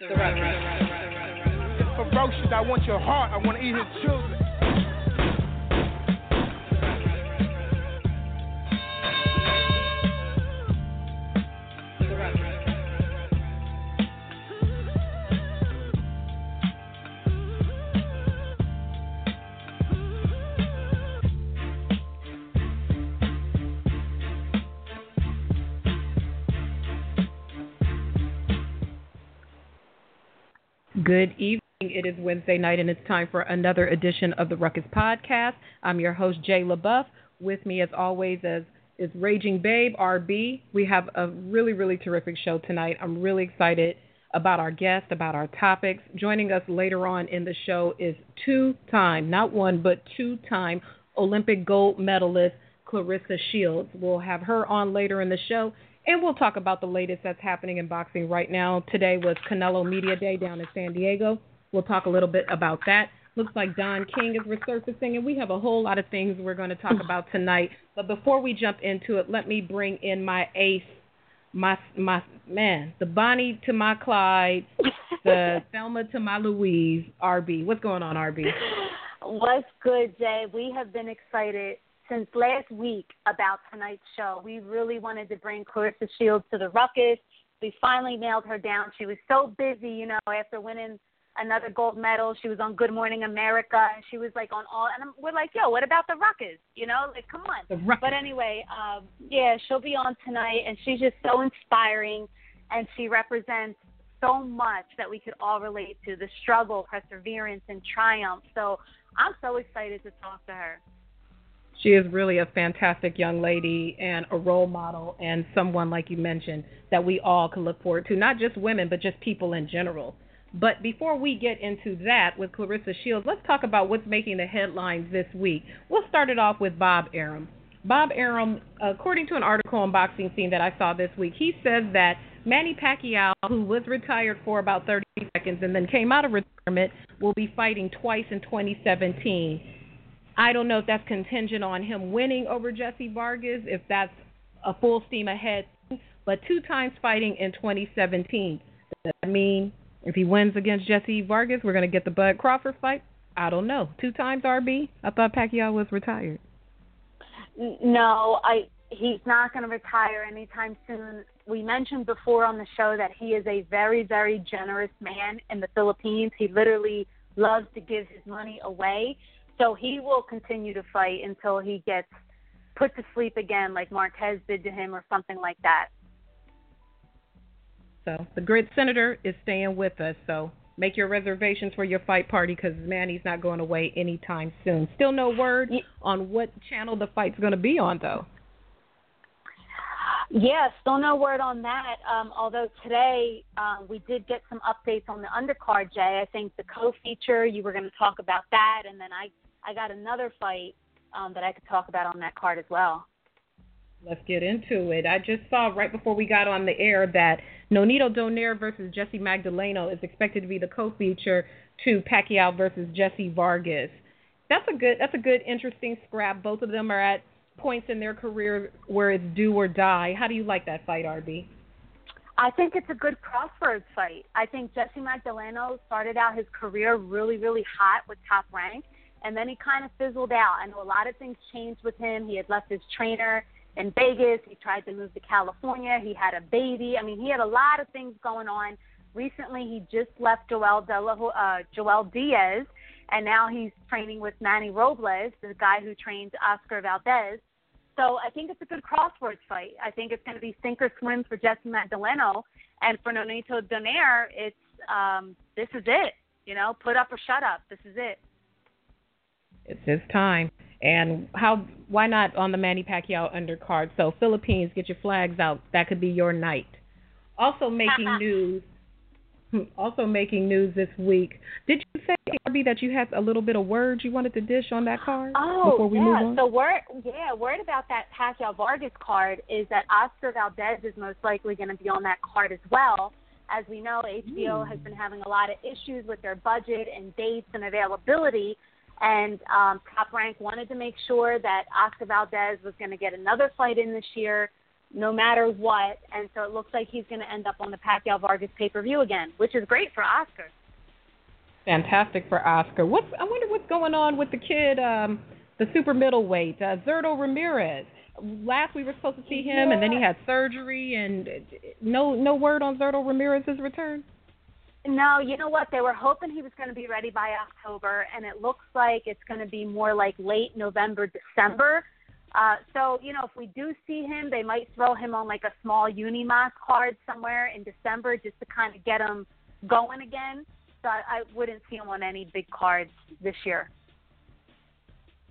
The Ferocious, I want your heart. I want to eat his children. Good evening. It is Wednesday night, and it's time for another edition of the Ruckus Podcast. I'm your host, Jae LeBeauf. With me, as always, as is Raging Babe RB. We have a really, really terrific show tonight. I'm really excited about our guest, about our topics. Joining us later on in the show is two-time, not one, but two-time Olympic gold medalist Claressa Shields. We'll have her on later in the show. And we'll talk about the latest that's happening in boxing right now. Today was Canelo Media Day down in San Diego. We'll talk a little bit about that. Looks like Don King is resurfacing, and we have a whole lot of things we're going to talk mm. about tonight. But before we jump into it, let me bring in my ace, my my man, the Bonnie to my Clyde, the Thelma to my Louise, RB. What's going on, RB? What's good, Jae? We have been excited since last week about tonight's show. We really wanted to bring Claressa Shields to the ruckus. We finally nailed her down. She was so busy, you know, after winning another gold medal. She was on Good Morning America, and she was like on all. And we're like, yo, what about the ruckus? You know, like, come on. But anyway, um, yeah, she'll be on tonight, and she's just so inspiring, and she represents so much that we could all relate to the struggle, perseverance, and triumph. So I'm so excited to talk to her she is really a fantastic young lady and a role model and someone like you mentioned that we all can look forward to not just women but just people in general. But before we get into that with claressa shields let's talk about what's making the headlines this week. We'll start it off with bob arum. Bob arum according to an article on boxing scene that i saw this week he says that manny pacquiao who was retired for about 30 seconds and then came out of retirement will be fighting twice in 2017 I don't know if that's contingent on him winning over Jesse Vargas, if that's a full steam ahead, but two times fighting in 2017. Does that mean if he wins against Jesse Vargas, we're going to get the Bud Crawford fight? I don't know. Two times RB? I thought Pacquiao was retired. No, I he's not going to retire anytime soon. We mentioned before on the show that he is a very, very generous man in the Philippines. He literally loves to give his money away. So he will continue to fight until he gets put to sleep again, like Marquez did to him, or something like that. So the great senator is staying with us. So make your reservations for your fight party because Manny's not going away anytime soon. Still no word on what channel the fight's going to be on, though. Yeah, still no word on that. Um, although today um, we did get some updates on the undercard, Jae. I think the co-feature you were going to talk about that, and then I I got another fight um, that I could talk about on that card as well. Let's get into it. I just saw right before we got on the air that Nonito Donaire versus Jesse Magdaleno is expected to be the co-feature to Pacquiao versus Jesse Vargas. That's a good. That's a good, interesting scrap. Both of them are at points in their career where it's do or die. How do you like that fight, RB? I think it's a good crossroads fight. I think Jesse Magdaleno started out his career really, really hot with top rank, and then he kind of fizzled out. I know a lot of things changed with him. He had left his trainer in Vegas. He tried to move to California. He had a baby. I mean, he had a lot of things going on. Recently, he just left Joel, De La, uh, Joel Diaz, and now he's training with Manny Robles, the guy who trained Oscar Valdez. So I think it's a good crosswords fight. I think it's going to be sink or swim for Jesse Magdaleno, and for Nonito Donaire, it's um, this is it. You know, put up or shut up. This is it. It's his time. And how? Why not on the Manny Pacquiao undercard? So Philippines, get your flags out. That could be your night. Also making news also making news this week. Did you say, RB, that you had a little bit of words you wanted to dish on that card oh, before we yeah. move on? So word, yeah, word about that Pacquiao Vargas card is that Oscar Valdez is most likely going to be on that card as well. As we know, HBO mm. has been having a lot of issues with their budget and dates and availability. And um, Top Rank wanted to make sure that Oscar Valdez was going to get another fight in this year. no matter what. And so it looks like he's going to end up on the Pacquiao Vargas pay per view again, which is great for Oscar. Fantastic for Oscar. What's I wonder what's going on with the kid, um, the super middleweight, uh, Zurdo Ramirez. Last we were supposed to see him, yeah. and then he had surgery, and no no word on Zurdo Ramirez's return. No, you know what? They were hoping he was going to be ready by October, and it looks like it's going to be more like late November, December. Uh, so, you know, if we do see him, they might throw him on like a small Unimas card somewhere in December just to kind of get him going again. So I, I wouldn't see him on any big cards this year.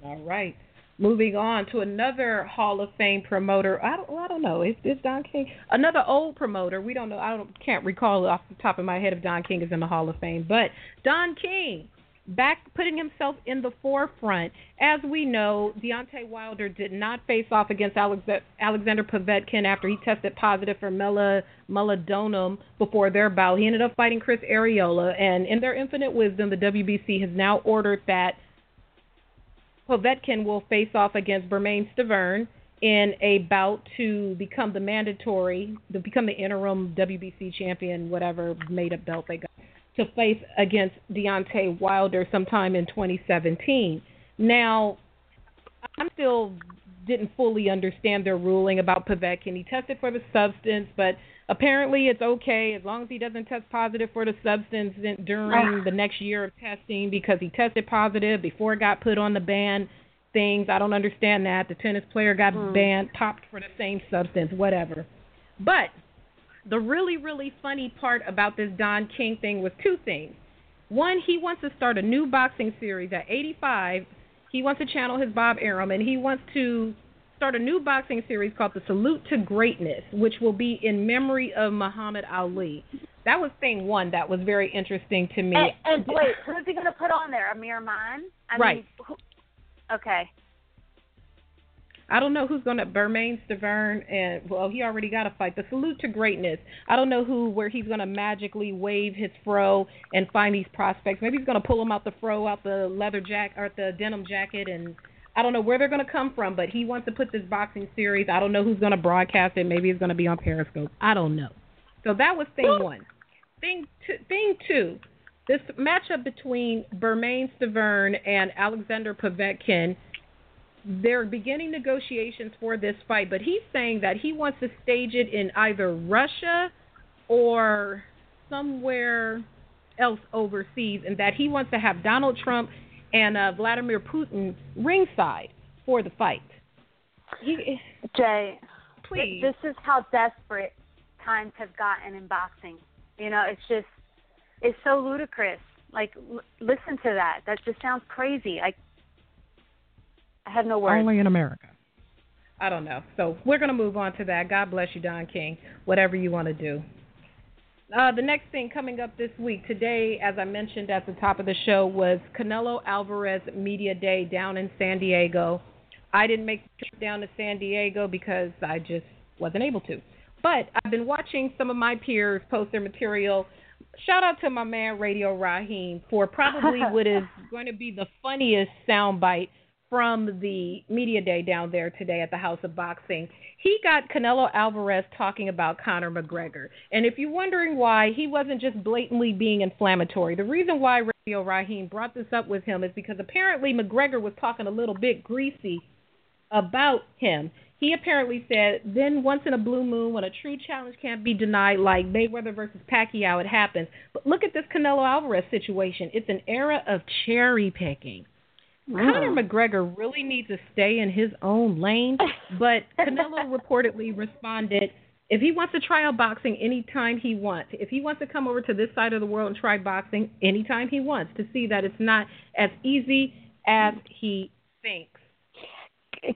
All right. Moving on to another Hall of Fame promoter. I don't, I don't know. Is this Don King? Another old promoter. We don't know. I don't, can't recall off the top of my head if Don King is in the Hall of Fame. But Don King, back putting himself in the forefront. As we know, Deontay Wilder did not face off against Alex, Alexander Povetkin after he tested positive for mela, before their bout. He ended up fighting Chris Arreola, and in their infinite wisdom, the WBC has now ordered that Povetkin will face off against Bermane Stiverne in a bout to become the mandatory, to become the interim WBC champion, whatever made up belt they got, to face against Deontay Wilder sometime in 2017. Now, I'm still didn't fully understand their ruling about Povetkin. He tested for the substance, but apparently it's okay as long as he doesn't test positive for the substance during the next year of testing because he tested positive before it got put on the ban things. I don't understand that. The tennis player got mm. banned, popped for the same substance, whatever. But the really, really funny part about this Don King thing was two things. One, he wants to start a new boxing series at 85. He wants to channel his Bob Arum, and he wants to start a new boxing series called The Salute to Greatness, which will be in memory of Muhammad Ali. That was thing one that was very interesting to me. And, and wait, who's he going to put on there? Amir Khan? I right. Mean, who, okay. I don't know who's going to Bermane Stiverne and well, he already got a fight. The salute to greatness. I don't know who where he's going to magically wave his fro and find these prospects. Maybe he's going to pull them out the fro, out the leather jacket, or the denim jacket, and I don't know where they're going to come from. But he wants to put this boxing series. I don't know who's going to broadcast it. Maybe it's going to be on Periscope. I don't know. So that was thing one. Thing two. Thing two. This matchup between Bermane Stiverne and Alexander Povetkin they're beginning negotiations for this fight, but he's saying that he wants to stage it in either Russia or somewhere else overseas, and that he wants to have Donald Trump and uh, Vladimir Putin ringside for the fight. He, Jae, please. This is how desperate times have gotten in boxing. You know, it's just, it's so ludicrous. Like, l- listen to that. That just sounds crazy. Like, I have no words. Only in America. I don't know. So we're going to move on to that. God bless you, Don King. Whatever you want to do. Uh, the next thing coming up this week, today, as I mentioned at the top of the show, was Canelo Alvarez Media Day down in San Diego. I didn't make the trip down to San Diego because I just wasn't able to. But I've been watching some of my peers post their material. Shout out to my man Radio Raheem for probably what is going to be the funniest soundbite from the media day down there today at the House of Boxing. He got Canelo Alvarez talking about Conor McGregor. And if you're wondering why, he wasn't just blatantly being inflammatory. The reason why Radio Raheem brought this up with him is because apparently McGregor was talking a little bit greasy about him. He apparently said, then once in a blue moon, when a true challenge can't be denied, like Mayweather versus Pacquiao, it happens. But look at this Canelo Alvarez situation. It's an era of cherry picking. Conor McGregor really needs to stay in his own lane, but Canelo reportedly responded, if he wants to try out boxing anytime he wants, if he wants to come over to this side of the world and try boxing anytime he wants, to see that it's not as easy as he thinks.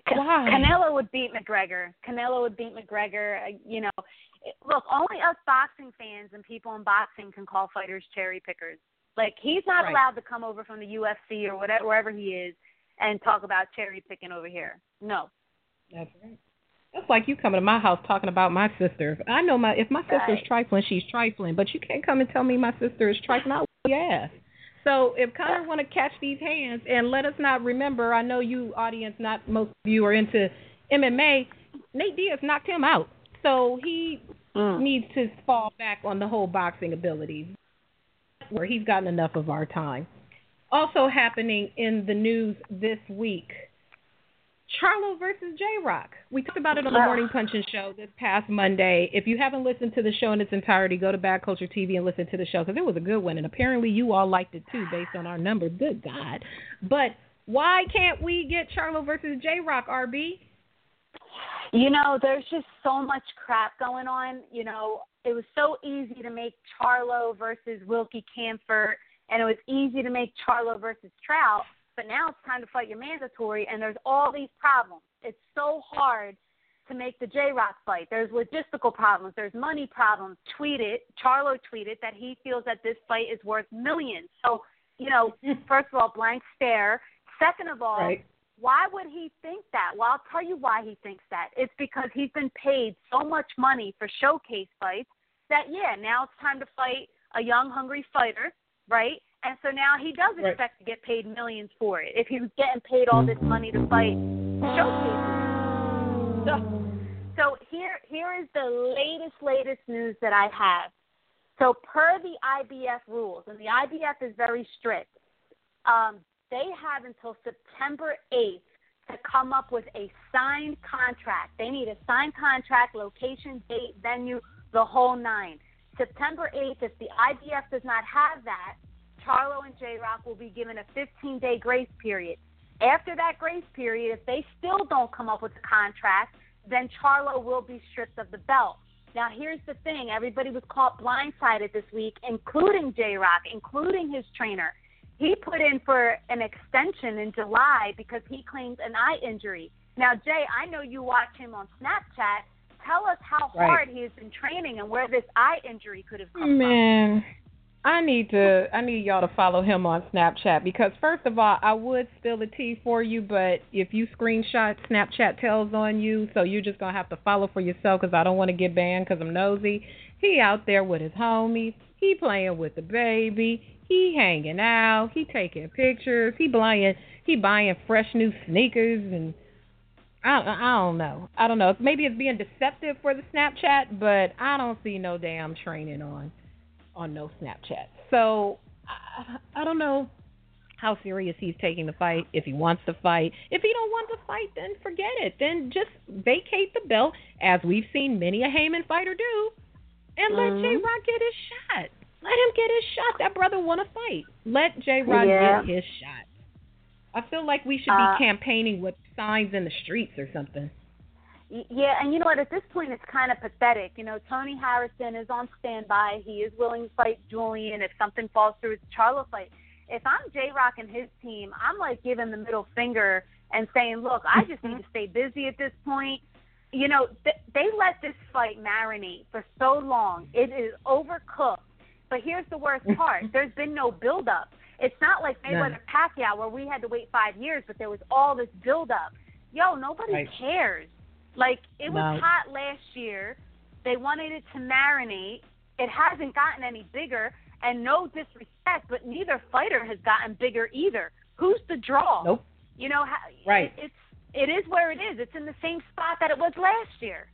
Why? Canelo would beat McGregor. Canelo would beat McGregor. Uh, you know, look, only us boxing fans and people in boxing can call fighters cherry pickers. Like he's not right. allowed to come over from the UFC or whatever wherever he is and talk about cherry picking over here. No. That's right. That's like you coming to my house talking about my sister. I know my if my sister's right. trifling, she's trifling, but you can't come and tell me my sister is trifling. I'll ass. So if Conor want to catch these hands and let us not remember, I know you audience, not most of you are into MMA. Nate Diaz knocked him out, so he Mm. needs to fall back on the whole boxing abilities, where he's gotten enough of our time. Also happening in the news this week. Charlo versus J Rock. We talked about it on the. Morning Punching show this past Monday. If you haven't listened to the show in its entirety, go to Bad Culture TV and listen to the show because it was a good one. And apparently you all liked it too based on our numbers. Good God. But why can't we get Charlo versus J Rock, RB? You know, there's just so much crap going on. You know, it was so easy to make Charlo versus Wilky Campfort, and it was easy to make Charlo versus Trout. But now it's time to fight your mandatory, and there's all these problems. It's so hard to make the J Rock fight. There's logistical problems. There's money problems. Tweeted, Charlo tweeted that he feels that this fight is worth millions. So, you know, first of all, blank stare. Second of all, Right. Why would he think that? Well, I'll tell you why he thinks that. It's because he's been paid so much money for showcase fights that, yeah, now it's time to fight a young, hungry fighter, right? And so now he does Right. expect to get paid millions for it if he was getting paid all this money to fight showcases. So, so here, here is the latest, latest news that I have. So per the IBF rules, and the IBF is very strict, um, they have until September 8th to come up with a signed contract. They need a signed contract, location, date, venue, the whole nine. September 8th, if the IBF does not have that, Charlo and J Rock will be given a 15 day grace period. After that grace period, if they still don't come up with a contract, then Charlo will be stripped of the belt. Now, here's the thing everybody was caught blindsided this week, including J Rock, including his trainer. He put in for an extension in July because he claims an eye injury. Now, Jae, I know you watch him on Snapchat. Tell us how Right. hard he has been training and where this eye injury could have come from. Man, I need to I need y'all to follow him on Snapchat because first of all, I would spill the tea for you, but if you screenshot Snapchat tells on you, so you're just gonna have to follow for yourself because I don't want to get banned because I'm nosy. He out there with his homies. He playing with the baby. He hanging out. He taking pictures. He buying he buying fresh new sneakers and I I don't know. I don't know. Maybe it's being deceptive for the Snapchat, but I don't see no damn training on on no Snapchat. So I, I don't know how serious he's taking the fight. If he wants to fight, if he don't want to fight, then forget it. Then just vacate the belt, as we've seen many a Haymon fighter do, and let J Mhm. Rock get his shot. Let him get his shot. That brother want to fight. Let J Rock Yeah. get his shot. I feel like we should Uh, be campaigning with signs in the streets or something. Yeah, and you know what? At this point, it's kind of pathetic. You know, Tony Harrison is on standby. He is willing to fight Julian if something falls through. It's Charlo fight. If I'm J Rock and his team, I'm like giving the middle finger and saying, "Look, I just need to stay busy at this point." You know, th- they let this fight marinate for so long. It is overcooked. But here's the worst part: there's been no build-up. It's not like Mayweather Pacquiao where we had to wait five years, but there was all this build-up. Yo, nobody Right. cares. Like it was hot last year. They wanted it to marinate. It hasn't gotten any bigger. And no disrespect, but neither fighter has gotten bigger either. Who's the draw? Nope. You know, ha- Right. It, it's it is where it is. It's in the same spot that it was last year.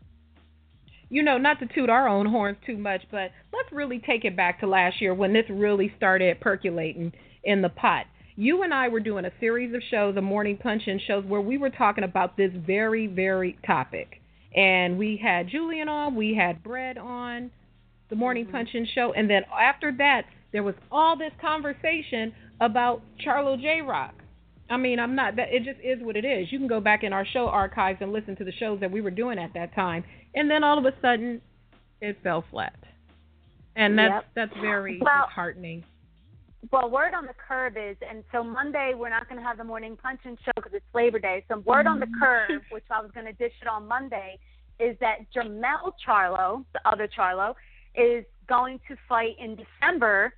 You know, not to toot our own horns too much, but let's really take it back to last year when this really started percolating in the pot. You and I were doing a series of shows, a morning punch-in shows, where we were talking about this very, very topic. And we had Julian on, we had Brett on, the morning mm-hmm. punch-in show, and then after that, there was all this conversation about Charlo J Rock. I mean, I'm not that it just is what it is. You can go back in our show archives and listen to the shows that we were doing at that time, and then all of a sudden, it fell flat, and that's Yep. that's very Well- disheartening. Well, word on the curb is, and so Monday we're not going to have the morning punch and show because it's Labor Day. So word on the curb, which I was going to dish it on Monday, is that Jermall Charlo, the other Charlo, is going to fight in December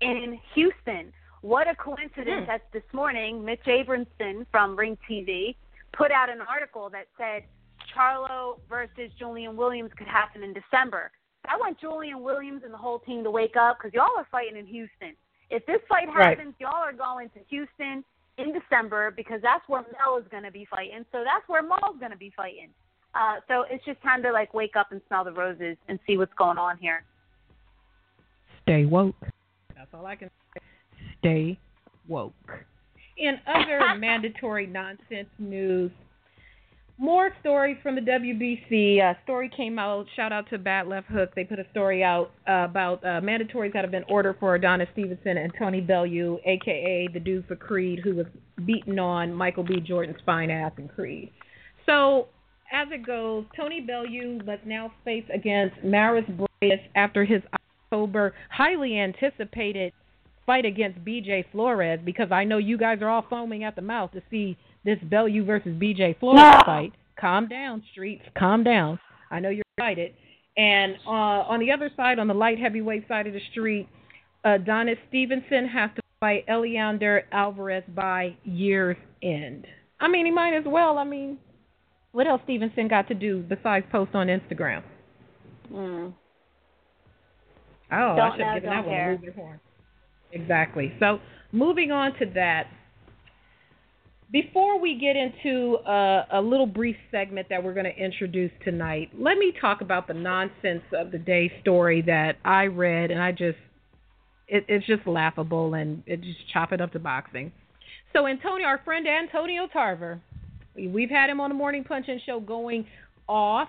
in Houston. What a coincidence Hmm. that this morning Mitch Abramson from Ring TV put out an article that said Charlo versus Julian Williams could happen in December. I want Julian Williams and the whole team to wake up because y'all are fighting in Houston. If this fight Right. happens, y'all are going to Houston in December because that's where Mel is going to be fighting. So that's where Maul's going to be fighting. Uh, so it's just time to like wake up and smell the roses and see what's going on here. Stay woke. That's all I can say. Stay woke. In other mandatory nonsense news, more stories from the WBC. A story came out. Shout out to Bad Left Hook. They put a story out uh, about uh, mandatories that have been ordered for Adonis Stevenson and Tony Bellew, aka the dude for Creed, who was beating on Michael B. Jordan's fine ass in Creed. So as it goes, Tony Bellew must now face against Mairis Briedis after his October highly anticipated fight against BJ Flores because I know you guys are all foaming at the mouth to see this Bellew versus BJ Flores no. fight. Calm down, streets. Calm down. I know you're excited. And uh, on the other side, on the light heavyweight side of the street, Adonis Stevenson has to fight Eleider Alvarez by year's end. I mean, he might as well. I mean, what else Stevenson got to do besides post on Instagram? Mm. Oh, don't I should have given that care. one a horn. Exactly. So moving on to that. Before we get into a, a little brief segment that we're going to introduce tonight, let me talk about the nonsense of the day story that I read, and I just it, it's just laughable and it just chop it up to boxing. So Antonio, our friend Antonio Tarver, we've had him on the Morning Punch and Show going off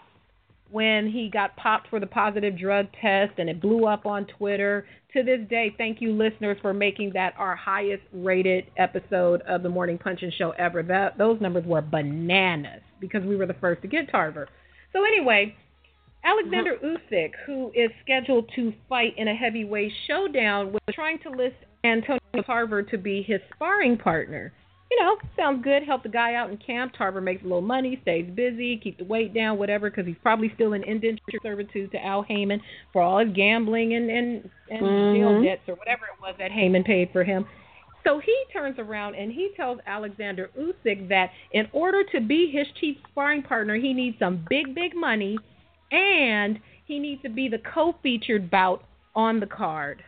when he got popped for the positive drug test and it blew up on Twitter. To this day, thank you, listeners, for making that our highest rated episode of the Morning Punching Show ever. That Those numbers were bananas because we were the first to get Tarver. So, anyway, Alexander uh-huh. Usyk, who is scheduled to fight in a heavyweight showdown, was trying to list Antonio Tarver to be his sparring partner you know, sounds good. Help the guy out in camp. Tarver makes a little money, stays busy, keep the weight down, whatever, because he's probably still in indentured servitude to Al Haymon for all his gambling and and, and mm-hmm. jail debts or whatever it was that Haymon paid for him. So he turns around and he tells Alexander Usyk that in order to be his chief sparring partner, he needs some big, big money, and he needs to be the co-featured bout on the card.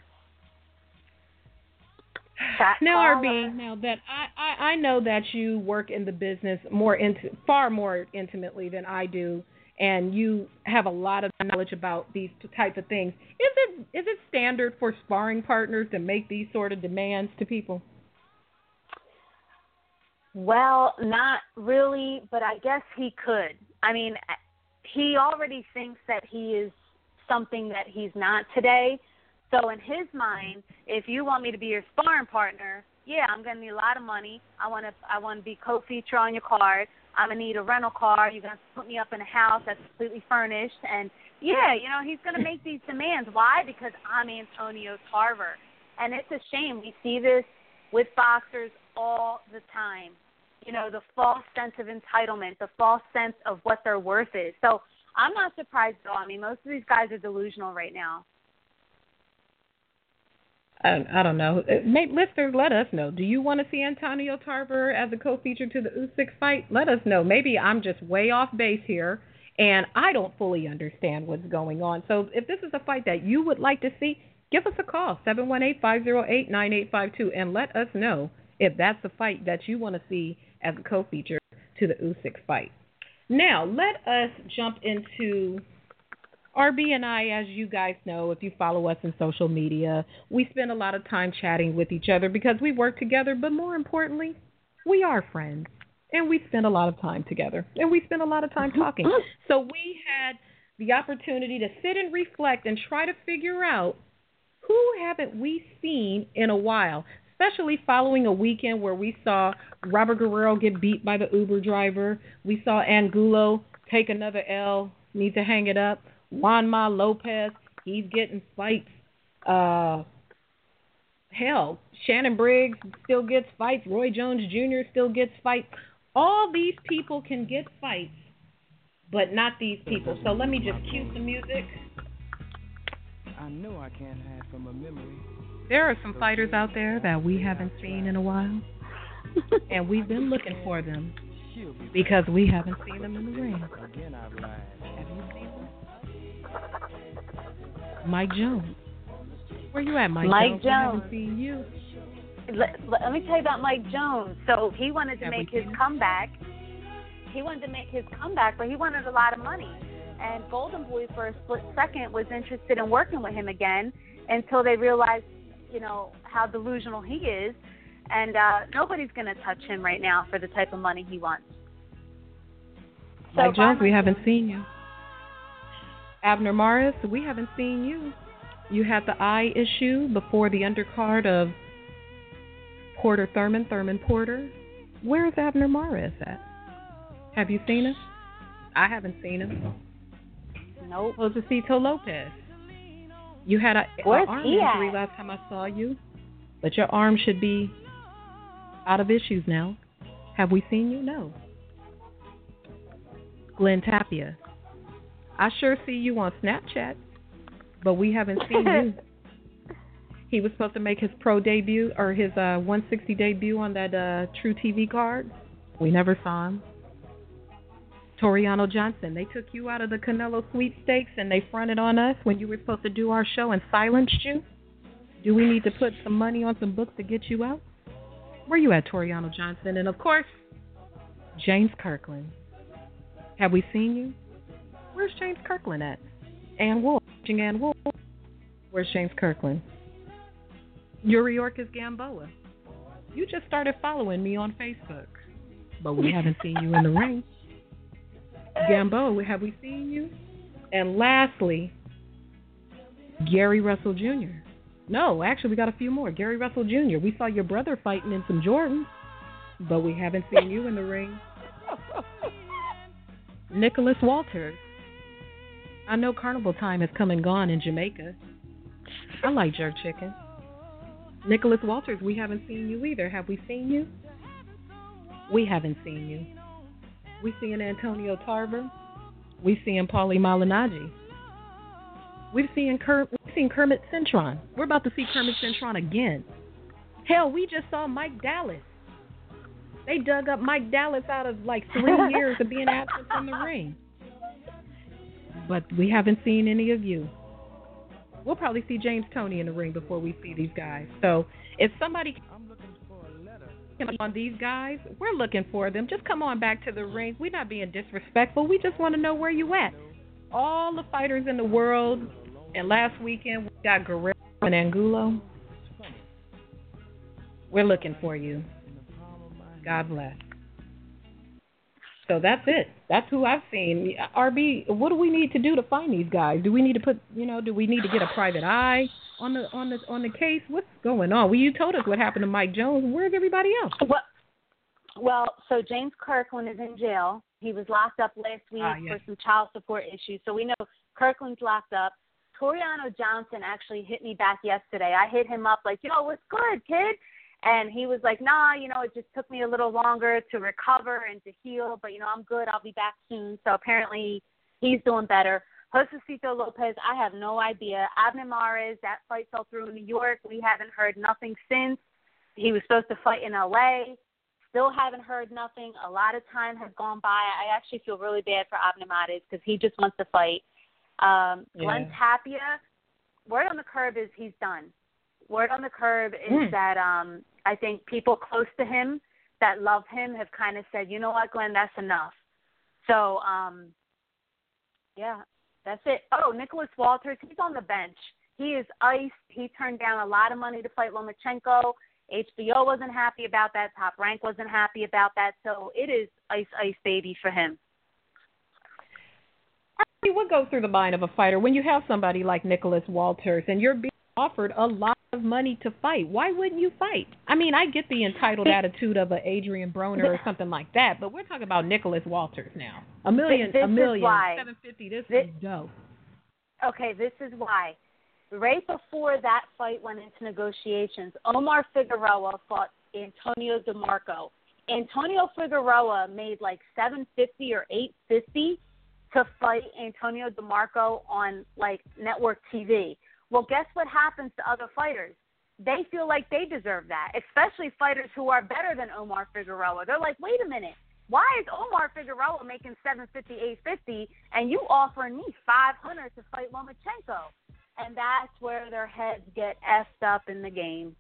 Now, caller. RB, now that I, I, I know that you work in the business more into, far more intimately than I do, and you have a lot of knowledge about these types of things. Is it is it standard for sparring partners to make these sort of demands to people? Well, not really, but I guess he could. I mean, he already thinks that he is something that he's not today. So in his mind, if you want me to be your sparring partner, yeah, I'm gonna need a lot of money. I wanna I wanna be co-feature on your card. I'm gonna need a rental car. You're gonna put me up in a house that's completely furnished, and yeah, you know he's gonna make these demands. Why? Because I'm Antonio Tarver, and it's a shame we see this with boxers all the time. You know the false sense of entitlement, the false sense of what their worth is. So I'm not surprised at all. I mean, most of these guys are delusional right now. I, I don't know. Uh, maybe, listeners, let us know. Do you want to see Antonio Tarver as a co-feature to the Usyk fight? Let us know. Maybe I'm just way off base here, and I don't fully understand what's going on. So if this is a fight that you would like to see, give us a call seven one eight five zero eight nine eight five two, and let us know if that's a fight that you want to see as a co-feature to the Usyk fight. Now let us jump into RB and I, as you guys know, if you follow us in social media, we spend a lot of time chatting with each other because we work together, but more importantly, we are friends. And we spend a lot of time together. And we spend a lot of time talking. so we had the opportunity to sit and reflect and try to figure out who haven't we seen in a while, especially following a weekend where we saw Robert Guerrero get beat by the Uber driver. We saw Angulo take another L, need to hang it up. Juanma Lopez, he's getting fights. Uh, hell, Shannon Briggs still gets fights. Roy Jones Jr. still gets fights. All these people can get fights, but not these people. So let me just cue some music. I know I can't hide from a memory. There are some fighters out there that we haven't seen in a while, and we've been looking for them because we haven't seen them in the ring. Have you seen them? Mike Jones. Where you at, Mike, Mike Jones? Jones. Haven't seen you. Let, let, me tell you about Mike Jones. So he wanted to Have make his seen comeback. he wanted to make his comeback, but he wanted a lot of money. And Golden Boy, for a split second, was interested in working with him again until they realized, you know, how delusional he is. And uh, nobody's going to touch him right now for the type of money he wants. So Mike Jones, we haven't seen you. Abner Mares, we haven't seen you. You had the eye issue before the undercard of Porter Thurman, Thurman Porter. Where's Abner Mares at? Have you seen him? I haven't seen him. Nope. Josesito Lopez. You had a, a arm injury last time I saw you, but your arm should be out of issues now. Have we seen you? No. Glenn Tapia. I sure see you on Snapchat, but we haven't seen you. He was supposed to make his pro debut or his uh, 160 debut on that uh, True TV card. We never saw him. Tureano Johnson, they took you out of the Canelo sweepstakes and they fronted on us when you were supposed to do our show and silenced you. Do we need to put some money on some books to get you out? Where you at, Tureano Johnson? And of course, James Kirkland. Have we seen you? Where's James Kirkland at? Ann Wolfe. Ann Wolfe. Where's James Kirkland? Yuriorkis Gamboa. You just started following me on Facebook, but we haven't seen you in the ring. Gamboa, have we seen you? And lastly, Gary Russell Jr. No, actually, we got a few more. Gary Russell Jr. We saw your brother fighting in some Jordans, but we haven't seen you in the ring. Nicholas Walters. I know carnival time has come and gone in Jamaica. I like jerk chicken. Nicholas Walters, we haven't seen you either. Have we seen you? We haven't seen you. We seeing Antonio Tarver. We seeing Paulie Malignaggi. We've seen Ker- we've seen Kermit Cintron. We're about to see Kermit Cintron again. Hell, we just saw Mike Dallas. They dug up Mike Dallas out of like three years of being absent from the ring. But we haven't seen any of you. We'll probably see James Toney in the ring before we see these guys. So if somebody on these guys, we're looking for them. Just come on back to the ring. We're not being disrespectful. We just want to know where you at. All the fighters in the world, and last weekend we got Guerrero and Angulo. We're looking for you. God bless. So that's it. That's who I've seen. RB, what do we need to do to find these guys? Do we need to put, you know, do we need to get a private eye on the on the on the case? What's going on? Well, you told us what happened to Mike Jones. Where's everybody else? Well, well, so James Kirkland is in jail. He was locked up last week ah, yes. for some child support issues. So we know Kirkland's locked up. Tureano Johnson actually hit me back yesterday. I hit him up like, "Yo, what's good, kid?" And he was like, nah, you know, it just took me a little longer to recover and to heal, but, you know, I'm good. I'll be back soon. So apparently he's doing better. Josesito Lopez, I have no idea. Abner Mares, that fight fell through in New York. We haven't heard nothing since. He was supposed to fight in LA. Still haven't heard nothing. A lot of time has gone by. I actually feel really bad for Abner Mares because he just wants to fight. Um, yeah. Glenn Tapia, word on the curb is he's done word on the curb is mm. that um I think people close to him that love him have kind of said, you know what, Glenn, that's enough. So, um, yeah, that's it. Oh, Nicholas Walters, he's on the bench. He is iced. He turned down a lot of money to fight Lomachenko. HBO wasn't happy about that. Top Rank wasn't happy about that. So it is ice, ice, baby for him. What goes through the mind of a fighter when you have somebody like Nicholas Walters and you're being offered a lot of money to fight. Why wouldn't you fight? I mean, I get the entitled attitude of a Adrian Broner or something like that, but we're talking about Nicholas Walters now. A million, this a million, seven fifty. This, this is dope. Okay, this is why. Right before that fight went into negotiations, Omar Figueroa fought Antonio DeMarco. Antonio Figueroa made like seven fifty or eight fifty to fight Antonio DeMarco on like network TV. Well, guess what happens to other fighters? They feel like they deserve that, especially fighters who are better than Omar Figueroa. They're like, wait a minute, why is Omar Figueroa making seven fifty, eight fifty, and you offering me five hundred to fight Lomachenko? And that's where their heads get effed up in the game.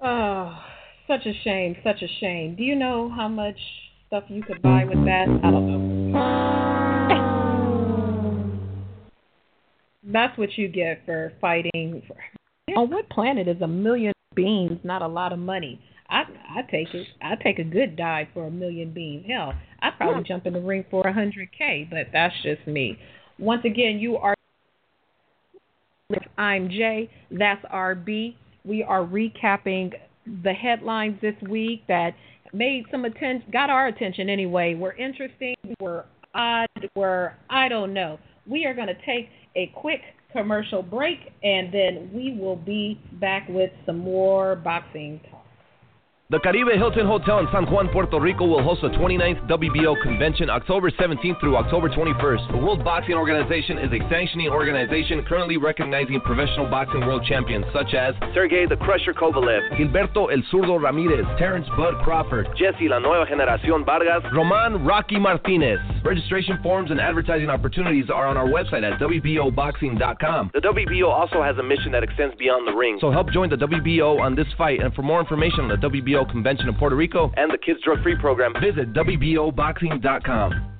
Oh, such a shame, such a shame. Do you know how much stuff you could buy with that? I don't know. That's what you get for fighting. For, on what planet is a million beans not a lot of money? I I take it. I take a good dive for a million beans. Hell, I'd probably jump in the ring for a hundred k. But that's just me. Once again, you are. I'm Jae. That's RB. We are recapping the headlines this week that made some attention, got our attention anyway. Were interesting. Were odd. Were I don't know. We are going to take a quick commercial break, and then we will be back with some more boxing talk. The Caribe Hilton Hotel in San Juan, Puerto Rico will host the 29th WBO convention October 17th through October 21st. The World Boxing Organization is a sanctioning organization currently recognizing professional boxing world champions such as Sergey the Crusher Kovalev, Gilberto El Zurdo Ramirez, Terrence Bud Crawford, Jesse La Nueva Generacion Vargas, Roman Rocky Martinez. Registration forms and advertising opportunities are on our website at WBOboxing.com. The WBO also has a mission that extends beyond the ring, so help join the WBO on this fight. And for more information on the WBO Convention of Puerto Rico and the Kids Drug Free program, visit WBOboxing.com.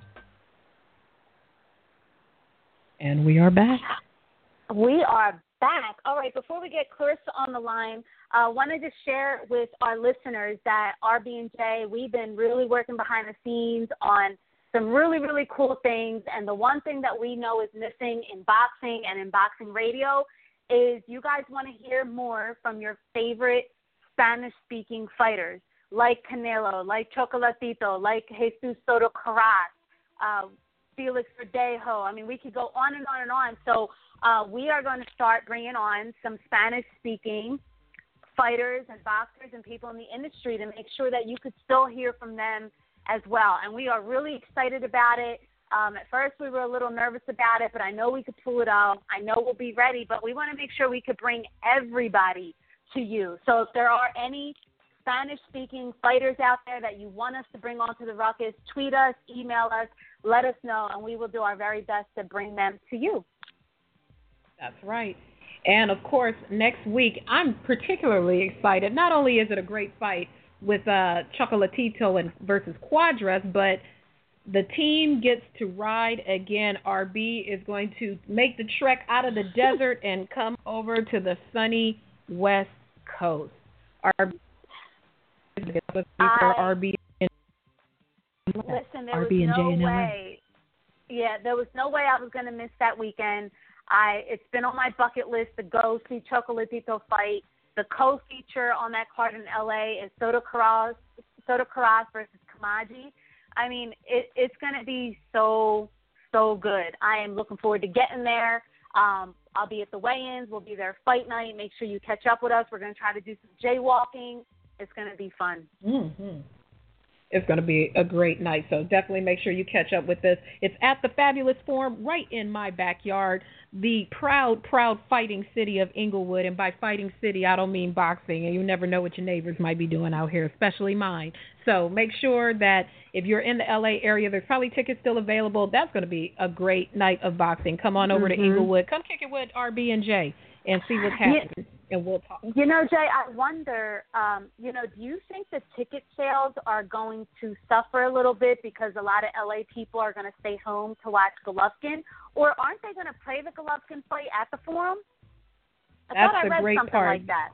And we are back. We are back. All right, before we get Claressa on the line, I uh, wanted to share with our listeners that RB and Jae, we've been really working behind the scenes on some really, really cool things. And the one thing that we know is missing in boxing and in boxing radio is you guys want to hear more from your favorite Spanish speaking fighters like Canelo, like Chocolatito, like Jesus Soto Karass, uh, Felix Verdejo. I mean, we could go on and on and on. So uh, we are going to start bringing on some Spanish speaking fighters and boxers and people in the industry to make sure that you could still hear from them as well. And we are really excited about it. Um, at first, we were a little nervous about it, but I know we could pull it off. I know we'll be ready, but we want to make sure we could bring everybody to you. So if there are any Spanish speaking fighters out there that you want us to bring onto the ruckus, tweet us, email us, let us know, and we will do our very best to bring them to you. That's right. And of course, next week, I'm particularly excited. Not only is it a great fight with uh, Chocolatito and versus Cuadras, but the team gets to ride again. RB is going to make the trek out of the desert and come over to the sunny West Coast. RB, I, RB listen, there RB was no way. Yeah, there was no way I was going to miss that weekend. I it's been on my bucket list to go see Chocolatito fight. The co-feature on that card in LA is Soto Karass, Soto Karass versus Kamegai. I mean, it, it's going to be so so good. I am looking forward to getting there. Um, I'll be at the weigh-ins. We'll be there fight night. Make sure you catch up with us. We're going to try to do some jaywalking. It's going to be fun. Mm-hmm. It's going to be a great night. So definitely make sure you catch up with this. It's at the Fabulous Forum right in my backyard, the proud, proud fighting city of Inglewood. And by fighting city, I don't mean boxing. And you never know what your neighbors might be doing out here, especially mine. So make sure that if you're in the LA area, there's probably tickets still available. That's going to be a great night of boxing. Come on over mm-hmm. to Inglewood. Come kick it with RB and Jae and see what's happening. Yeah and we'll talk. You know, Jae, I wonder, um, you know, do you think the ticket sales are going to suffer a little bit because a lot of LA people are going to stay home to watch Golovkin, or aren't they going to play the Golovkin fight at the Forum? I That's thought I read great something part. like that.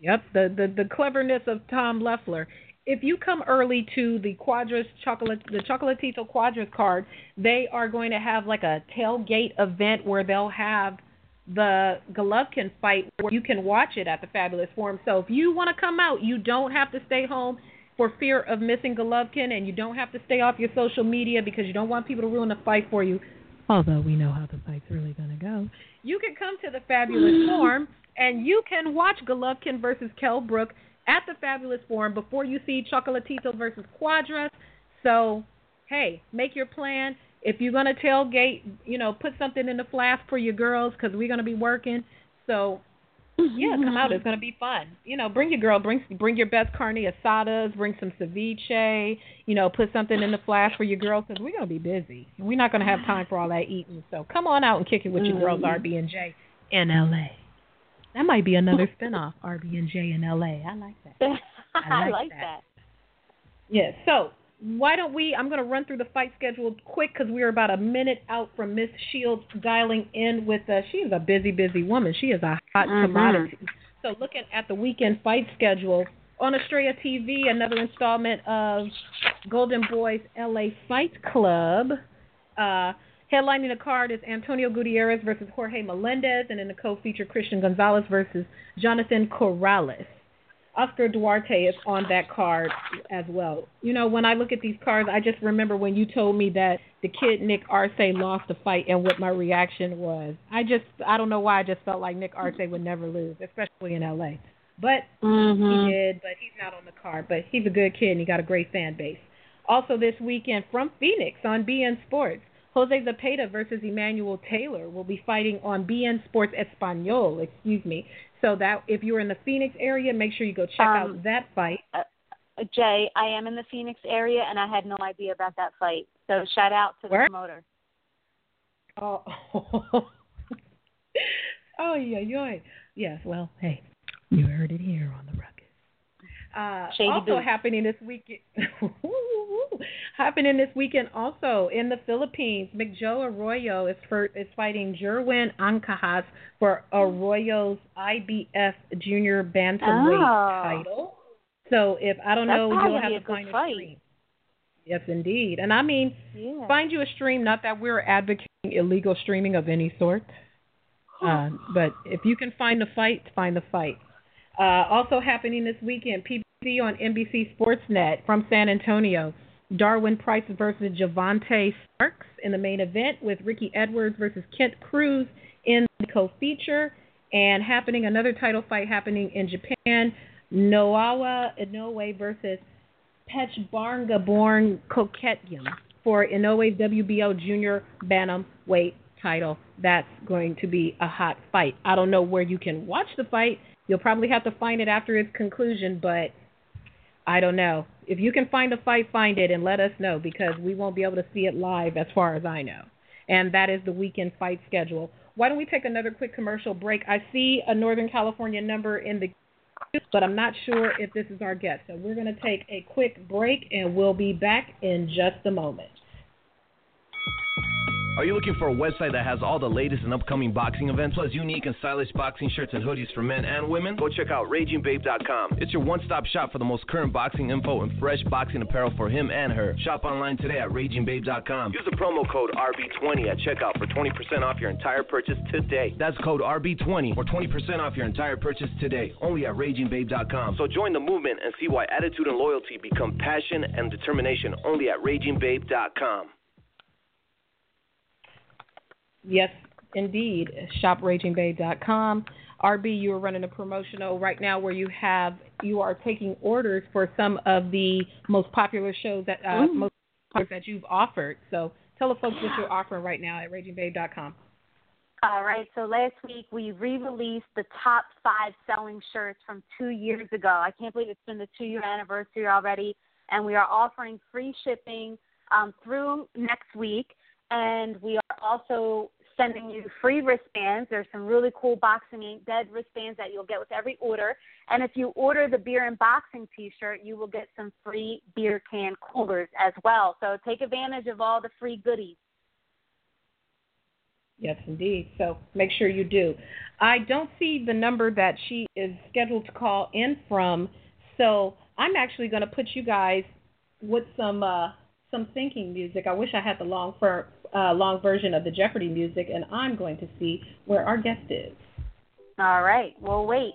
Yep, the, the the cleverness of Tom Loeffler. If you come early to the Cuadras chocolate the Chocolatito Cuadras card, they are going to have like a tailgate event where they'll have the Golovkin fight where you can watch it at the Fabulous Forum. So if you want to come out, you don't have to stay home for fear of missing Golovkin, and you don't have to stay off your social media because you don't want people to ruin the fight for you. Although we know how the fight's really going to go, you can come to the Fabulous Forum and you can watch Golovkin versus Kell Brook at the Fabulous Forum before you see Chocolatito versus Cuadras. So, hey, make your plan if you're gonna tailgate, you know, put something in the flask for your girls because we're gonna be working. So yeah, come out. It's gonna be fun. You know, bring your girl, bring bring your best carne asadas, bring some ceviche. You know, put something in the flask for your girls because we're gonna be busy. We're not gonna have time for all that eating. So come on out and kick it with your girls, Mm-hmm. RB and Jae in LA. That might be another spinoff, RB and Jae in LA. I like that. I like, like that. that. Yes. So why don't we? I'm going to run through the fight schedule quick because we're about a minute out from Miss Shields dialing in with us. She is a busy, busy woman. She is a hot Mhm. commodity. So looking at the weekend fight schedule on Estrella TV, another installment of Golden Boys LA Fight Club. Uh, headlining the card is Antonio Gutierrez versus Jorge Melendez, and in the co-feature Christian Gonzalez versus Jonathan Corrales. Oscar Duarte is on that card as well. You know, when I look at these cards, I just remember when you told me that the kid Nick Arce lost the fight and what my reaction was. I just, I don't know why, I just felt like Nick Arce would never lose, especially in LA. But Mhm. he did, but he's not on the card. But he's a good kid and he got a great fan base. Also this weekend from Phoenix on beIN Sports, Jose Zapata versus Emmanuel Taylor will be fighting on beIN Sports Espanol, excuse me. So that if you're in the Phoenix area, make sure you go check Um, out that fight. Uh, Jay, I am in the Phoenix area, and I had no idea about that fight. So shout out to the Where? promoter. Oh, oh yeah, yeah. Yes, well, hey, you heard it here on the. Uh, also boots. happening this weekend. happening this weekend also in the Philippines. McJoe Arroyo is for is fighting Jerwin Ancajas for Arroyo's IBF Junior Bantamweight Oh. title. So if I don't That's know, you'll have a to find a fight. stream. Yes, indeed. And I mean, Yeah. find you a stream. Not that we're advocating illegal streaming of any sort, uh, but if you can find the fight, find the fight. Uh, also happening this weekend, PBC on NBC Sportsnet from San Antonio. Darwin Price versus Javante Starks in the main event, with Ricky Edwards versus Kent Cruz in the co-feature, and happening another title fight happening in Japan. Naoya Inoue versus Pechbarnga born Koketyam for Inoue's WBO junior bantamweight title. That's going to be a hot fight. I don't know where you can watch the fight. You'll probably have to find it after its conclusion, but I don't know. If you can find a fight, find it and let us know because we won't be able to see it live as far as I know. And that is the weekend fight schedule. Why don't we take another quick commercial break? I see a Northern California number in the but I'm not sure if this is our guest. So we're going to take a quick break and we'll be back in just a moment. Are you looking for a website that has all the latest and upcoming boxing events, plus unique and stylish boxing shirts and hoodies for men and women? Go check out RagingBabe.com. It's your one-stop shop for the most current boxing info and fresh boxing apparel for him and her. Shop online today at RagingBabe.com. Use the promo code RB20 at checkout for 20% off your entire purchase today. That's code RB20 for 20% off your entire purchase today, only at RagingBabe.com. So join the movement and see why attitude and loyalty become passion and determination, only at RagingBabe.com. Yes, indeed. ShopRagingBabe.com. RB, you are running a promotional right now where you have you are taking orders for some of the most popular shows that uh, most popular that you've offered. So tell the folks what you're offering right now at RagingBabe.com. All right, so last week we re-released the top five selling shirts from two years ago. I can't believe it's been the two-year anniversary already, and we are offering free shipping um, through next week. And we are also sending you free wristbands. There's some really cool Boxing Inc. Dead wristbands that you'll get with every order. And if you order the beer and boxing T-shirt, you will get some free beer can coolers as well. So take advantage of all the free goodies. Yes, indeed. So make sure you do. I don't see the number that she is scheduled to call in from, so I'm actually going to put you guys with some uh, some thinking music. I wish I had the long for uh, long version of the Jeopardy music, and I'm going to see where our guest is. All right, we'll wait.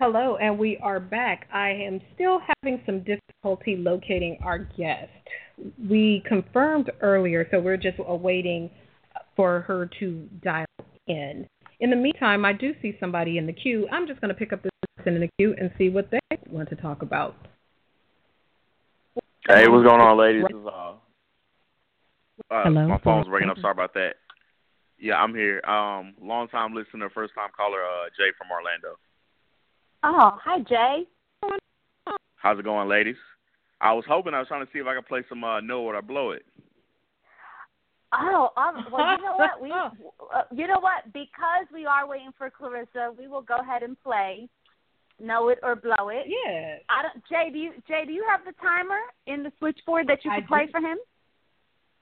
Hello, and we are back. I am still having some difficulty locating our guest. We confirmed earlier, so we're just awaiting for her to dial in. In the meantime, I do see somebody in the queue. I'm just going to pick up this person in the queue and see what they want to talk about. Hey, what's going on, ladies? This is, uh, uh, Hello. My phone's ringing up. Sorry about that. Yeah, I'm here. Um, long time listener, first time caller, uh, Jay from Orlando. Oh, hi, Jay. How's it going, ladies? I was hoping I was trying to see if I could play some uh, Know It or Blow It. Oh, um, well, you know what? We, uh, you know what? Because we are waiting for Claressa, we will go ahead and play Know It or Blow It. Yeah. I don't. Jay, do you Jay, do you have the timer in the switchboard that you I can play do. for him?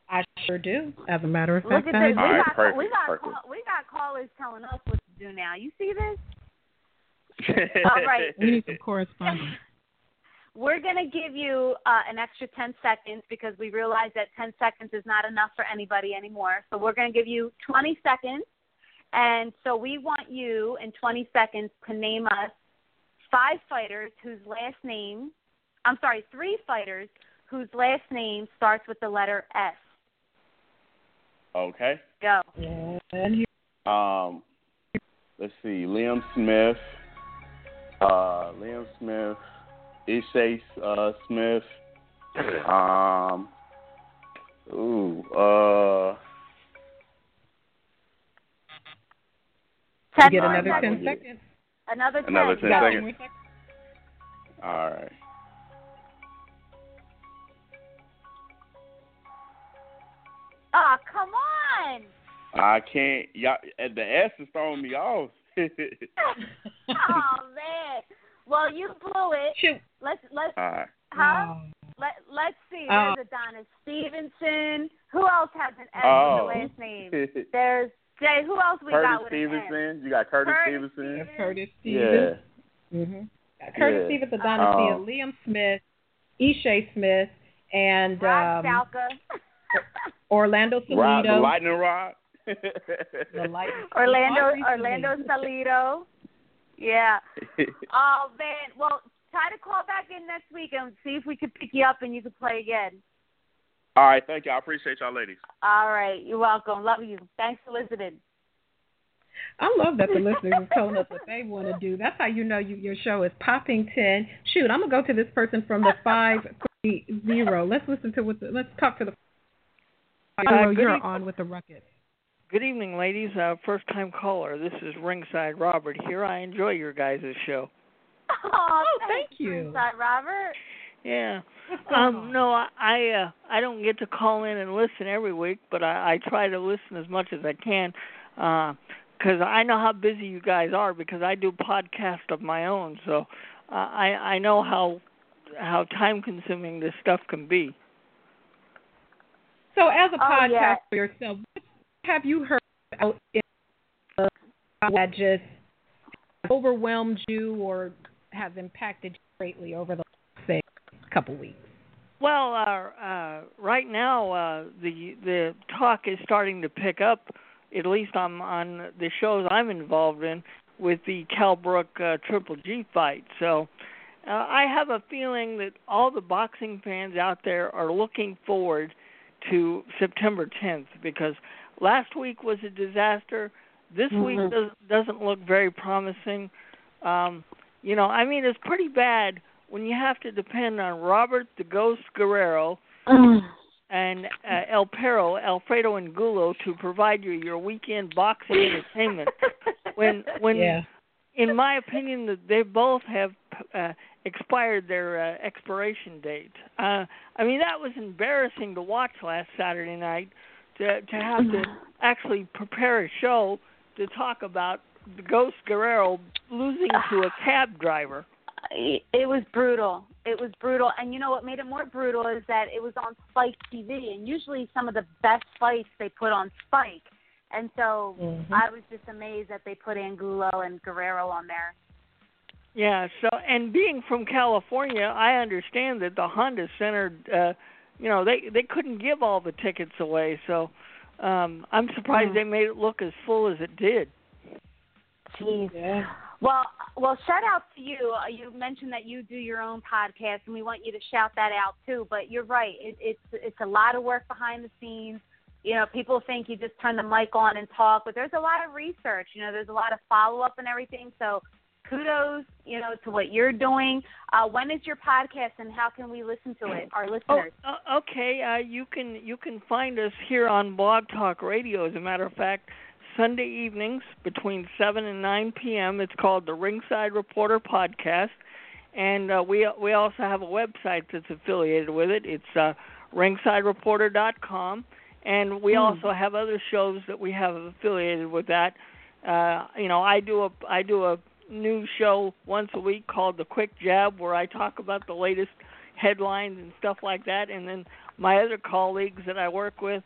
I sure do. As a matter of fact, Look fact, at this. do. We All right, got perfect, we got perfect. call, we got callers telling us what to do now. You see this? All right. We need some correspondence. We're going to give you uh, an extra 10 seconds because we realize that 10 seconds is not enough for anybody anymore. So we're going to give you 20 seconds. And so we want you in 20 seconds to name us five fighters whose last name, I'm sorry, three fighters whose last name starts with the letter S. Okay. Go. Um, let's see. Liam Smith. Uh, Liam Smith. Ishe uh, Smith. Um. Ooh. Uh. you 10 get another Alright, 10 seconds. seconds. Another 10. Another 10 Go. seconds. All right. Oh, come on. I can't. Y'all, the S is throwing me off. oh man. Well, you blew it. Shoot. Let's let's All right. huh? Um, Let let's see. Oh. There's Adonis Stevenson. Who else has an S Oh. with the last name? There's Jay. Who else we Curtis got with an S? Stevenson. You got Curtis, Curtis Stevenson. That's Curtis Yeah. Hmm Curtis Yeah. Stevens, Adonis, Um, Liam Smith, Ishe Smith, and Rod um, Salka. Orlando Rod, the Salido. lightning rod. The light- Orlando Orlando Salido. Salido. Yeah. Oh man. Well, try to call back in next week and see if we could pick you up and you could play again. All right, thank you. I appreciate y'all, ladies. All right. You're welcome. Love you. Thanks for listening. I love that the listeners are telling us what they want to do. That's how you know you, your show is popping ten. Shoot, I'm gonna go to this person from the five three zero. Let's listen to what. The, let's talk to the. Uh, Zero, you're on with the ruckus. Good evening, ladies. Uh, first time caller. This is Ringside Robert here. I enjoy your guys' show. Oh, thank thanks, you. Ringside Robert. Yeah. Um, no, I I, uh, I don't get to call in and listen every week, but I, I try to listen as much as I can, because I know how busy you guys are. Because I do podcast of my own, so uh, I I know how how time consuming this stuff can be. So, as a Oh, podcast yeah. for yourself, what have you heard out in the that just overwhelmed you or has impacted you greatly over the say couple weeks? Well, uh, uh, right now uh, the the talk is starting to pick up, at least on on the shows I'm involved in with the Kell Brook uh, Triple G fight. So uh, I have a feeling that all the boxing fans out there are looking forward to September 10th because last week was a disaster. This week Mhm. does, doesn't look very promising. Um, you know, I mean, it's pretty bad when you have to depend on Robert the Ghost Guerrero and uh, El Perro, Alfredo Angulo to provide you your weekend boxing entertainment. When when yeah. in my opinion, that they both have uh, expired their uh, expiration date. Uh, I mean, that was embarrassing to watch last Saturday night. To to have to actually prepare a show to talk about the Ghost Guerrero losing to a cab driver. It was brutal. It was brutal. And you know what made it more brutal is that it was on Spike TV. And usually some of the best fights they put on Spike. And so Mhm. I was just amazed that they put Angulo and Guerrero on there. Yeah. So, and being from California, I understand that the Honda Center, uh, you know, they they couldn't give all the tickets away. So, um, I'm surprised Mhm. they made it look as full as it did. Jeez. Yeah. Well, well, shout out to you. Uh, You mentioned that you do your own podcast, and we want you to shout that out too. But you're right; it, it's it's a lot of work behind the scenes. You know, people think you just turn the mic on and talk, but there's a lot of research. You know, there's a lot of follow up and everything. So, kudos, you know, to what you're doing. Uh, when is your podcast, and how can we listen to it, our Oh, listeners? uh, okay. Uh, you can you can find us here on Blog Talk Radio. As a matter of fact, Sunday evenings between seven and nine p.m. It's called the Ringside Reporter Podcast, and uh, we we also have a website that's affiliated with it. It's uh, ringsidereporter.com, and we also have other shows that we have affiliated with that. Uh, you know, I do a I do a new show once a week called The Quick Jab, where I talk about the latest headlines and stuff like that. And then my other colleagues that I work with,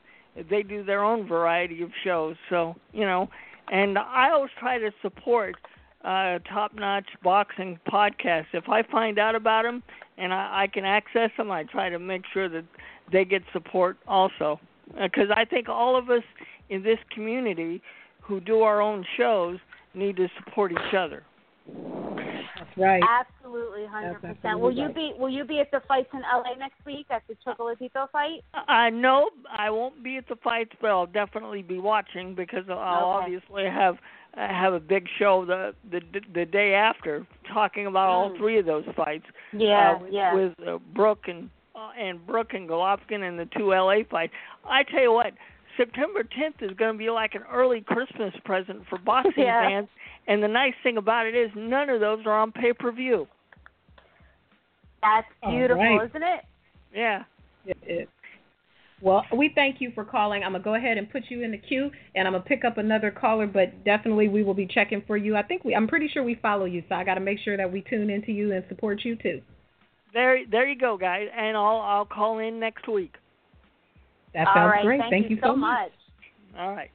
they do their own variety of shows. So you know, and I always try to support uh, top-notch boxing podcasts. If I find out about them and I, I can access them, I try to make sure that they get support also. Because I think all of us in this community who do our own shows need to support each other. That's right. Absolutely, hundred percent. Will you right. be Will you be at the fights in LA next week at the Chocolatito fight? Uh, no, I won't be at the fights, but I'll definitely be watching because I'll Okay. obviously have uh, have a big show the the the day after talking about all Mm. three of those fights. Yeah, uh, with, yeah. with uh, Brook and uh, and Brook and Golovkin and the two LA fights. I tell you what, September 10th is going to be like an early Christmas present for boxing Yeah. fans. And the nice thing about it is none of those are on pay per view. That's beautiful, right. isn't it? Yeah. It is. Well, we thank you for calling. I'm gonna go ahead and put you in the queue, and I'm gonna pick up another caller. But definitely, we will be checking for you. I think we. I'm pretty sure we follow you, so I got to make sure that we tune into you and support you too. There, there you go, guys, and I'll I'll call in next week. That sounds right, great. Thank, you so much. All right.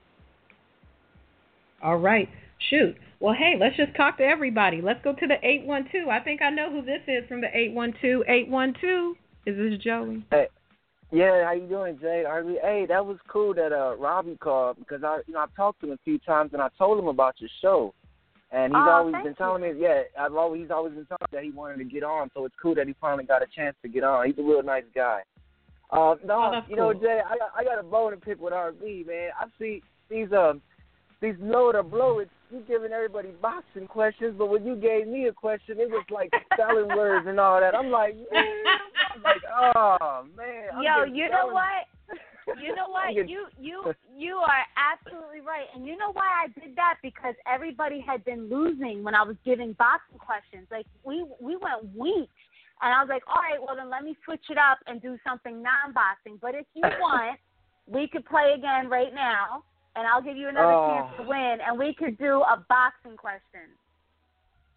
All right. Shoot. Well, hey, let's just talk to everybody. Let's go to the 812. I think I know who this is from the 812. 812. Is this Joey? Hey. Yeah, how you doing, Jay? RB? Hey, that was cool that uh Robbie called because I you know I've talked to him a few times and I told him about your show. And he's Oh, always been telling me, yeah, I've always he's always been telling me that he wanted to get on, so it's cool that he finally got a chance to get on. He's a real nice guy. Uh, no, Oh, that's you know. Jay, I got I got a bone to pick with RB, man. I see these um these load or blow it. You giving everybody boxing questions, but when you gave me a question, it was like spelling words and all that. I'm like, man, I'm like, oh man. I'm Yo, you know spelling- what? You know what? getting- You you you are absolutely right. And you know why I did that? Because everybody had been losing when I was giving boxing questions. Like we we went weeks. And I was like, all right, well then let me switch it up and do something non-boxing. But if you want, we could play again right now, and I'll give you another Oh. chance to win, and we could do a boxing question.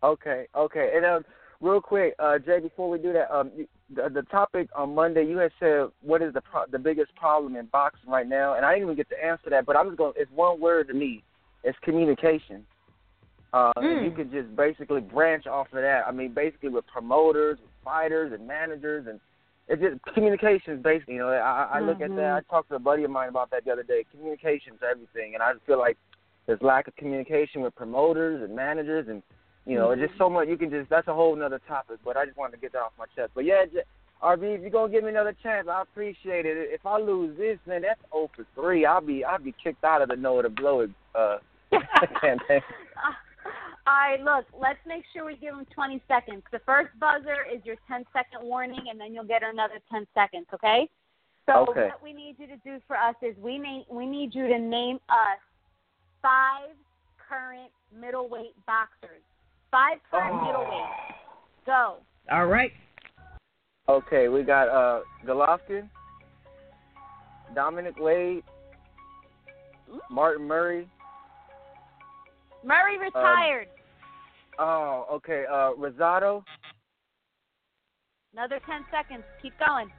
Okay, okay. And um, real quick, uh, Jay, before we do that, um, you- the, the topic on Monday, you had said what is the pro- the biggest problem in boxing right now, and I didn't even get to answer that, but I'm just going. to It's one word to me. It's communication. Uh, and Mm. you could just basically branch off of that. I mean, basically with promoters, with fighters, and managers, and it's just communications. Basically, you know, I, I look at that. Mm-hmm. I talked to a buddy of mine about that the other day. Communications, everything, and I just feel like there's lack of communication with promoters and managers, and you know, it's just mm-hmm. so much. You can just that's a whole nother topic. But I just wanted to get that off my chest. But yeah, J- RB, if you're gonna give me another chance, I appreciate it. If I lose this, man, that's 0 for three. I'll be I'll be kicked out of the know to blow it uh, campaign. Ah, All right, look, let's make sure we give them 20 seconds. The first buzzer is your 10 second warning, and then you'll get another 10 seconds, okay? So Okay. what we need you to do for us is we name, we need you to name us five current middleweight boxers. Five current Oh. middleweight. Go. All right. Okay, we got uh Golovkin, Dominic Wade, Martin Murray. Murray retired. Oh, okay. Uh, Rosado, Another 10 seconds. Keep going.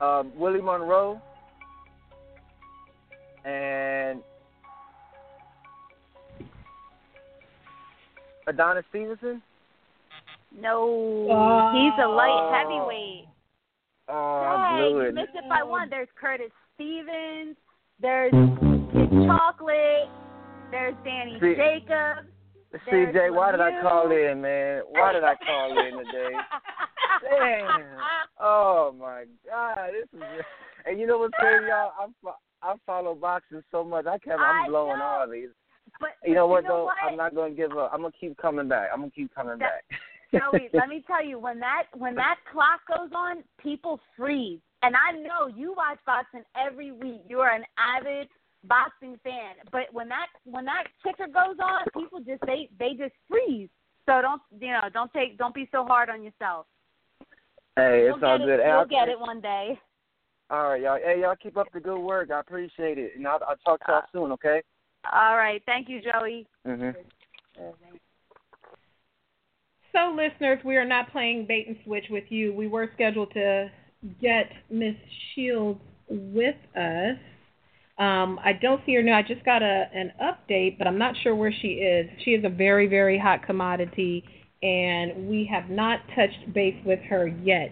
um, Willie Monroe, and Adonis Stevenson. No, Oh. he's a light heavyweight. Oh, I Hey, you missed it by one. There's Curtis Stevens. There's Kid Chocolate. There's Danny See- Jacobs. CJ, why did I call in, man? Why did I call in today? Damn. Oh my God, this is. And you know what's crazy, y'all? I'm I follow boxing so much. I can't. I'm I blowing know. all these. But You know what you know though? what? I'm not gonna give up. I'm gonna keep coming back. I'm gonna keep coming That- back. Joey, let me tell you, when that when that clock goes on, people freeze. And I know you watch boxing every week. You are an avid boxing fan. But when that when that ticker goes on, people just they they just freeze. So don't you know? Don't take don't be so hard on yourself. Hey, We'll it's all good. It, Hey, we'll I'll- get it one day. All right, y'all. Hey, y'all keep up the good work. I appreciate it. And I'll, I'll talk to y'all Uh, soon. Okay. All right, thank you, Joey. Mhm. So, listeners, we are not playing bait and switch with you. We were scheduled to get Miss Shields with us. Um, I don't see her now. I just got a an update, but I'm not sure where she is. She is a very, very hot commodity, and we have not touched base with her yet.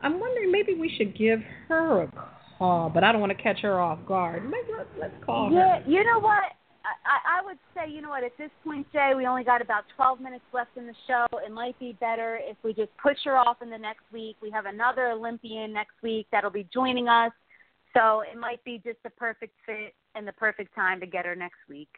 I'm wondering maybe we should give her a call, but I don't want to catch her off guard. Maybe let's, let's call Yeah, her. you know what? I, I I would say, you know what, at this point, Jay, we only got about 12 minutes left in the show. It might be better if we just push her off in the next week. We have another Olympian next week that'll be joining us. So it might be just the perfect fit and the perfect time to get her next week.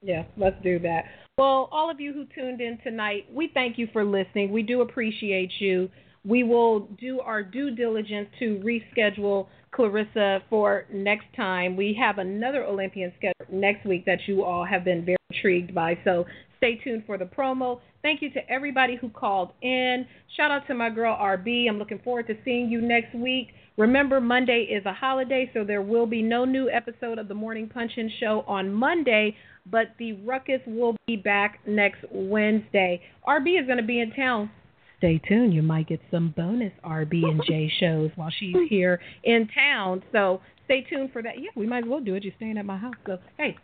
Yeah, let's do that. Well, all of you who tuned in tonight, we thank you for listening. We do appreciate you. We will do our due diligence to reschedule Claressa for next time. We have another Olympian scheduled next week that you all have been very intrigued by. So stay tuned for the promo. Thank you to everybody who called in. Shout out to my girl RB. I'm looking forward to seeing you next week. Remember, Monday is a holiday, so there will be no new episode of the Morning Punch-In Show on Monday, but the Ruckus will be back next Wednesday. RB is going to be in town. Stay tuned. You might get some bonus RB and J shows while she's here in town. So stay tuned for that. Yeah, we might as well do it. You're staying at my house. So, hey,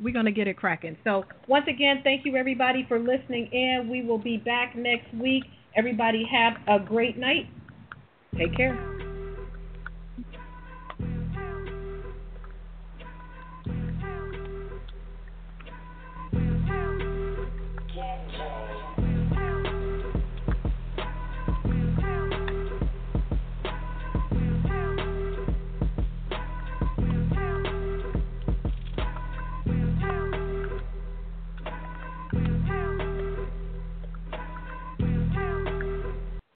we're going to get it cracking. So, once again, thank you, everybody, for listening in. We will be back next week. Everybody have a great night. Take care.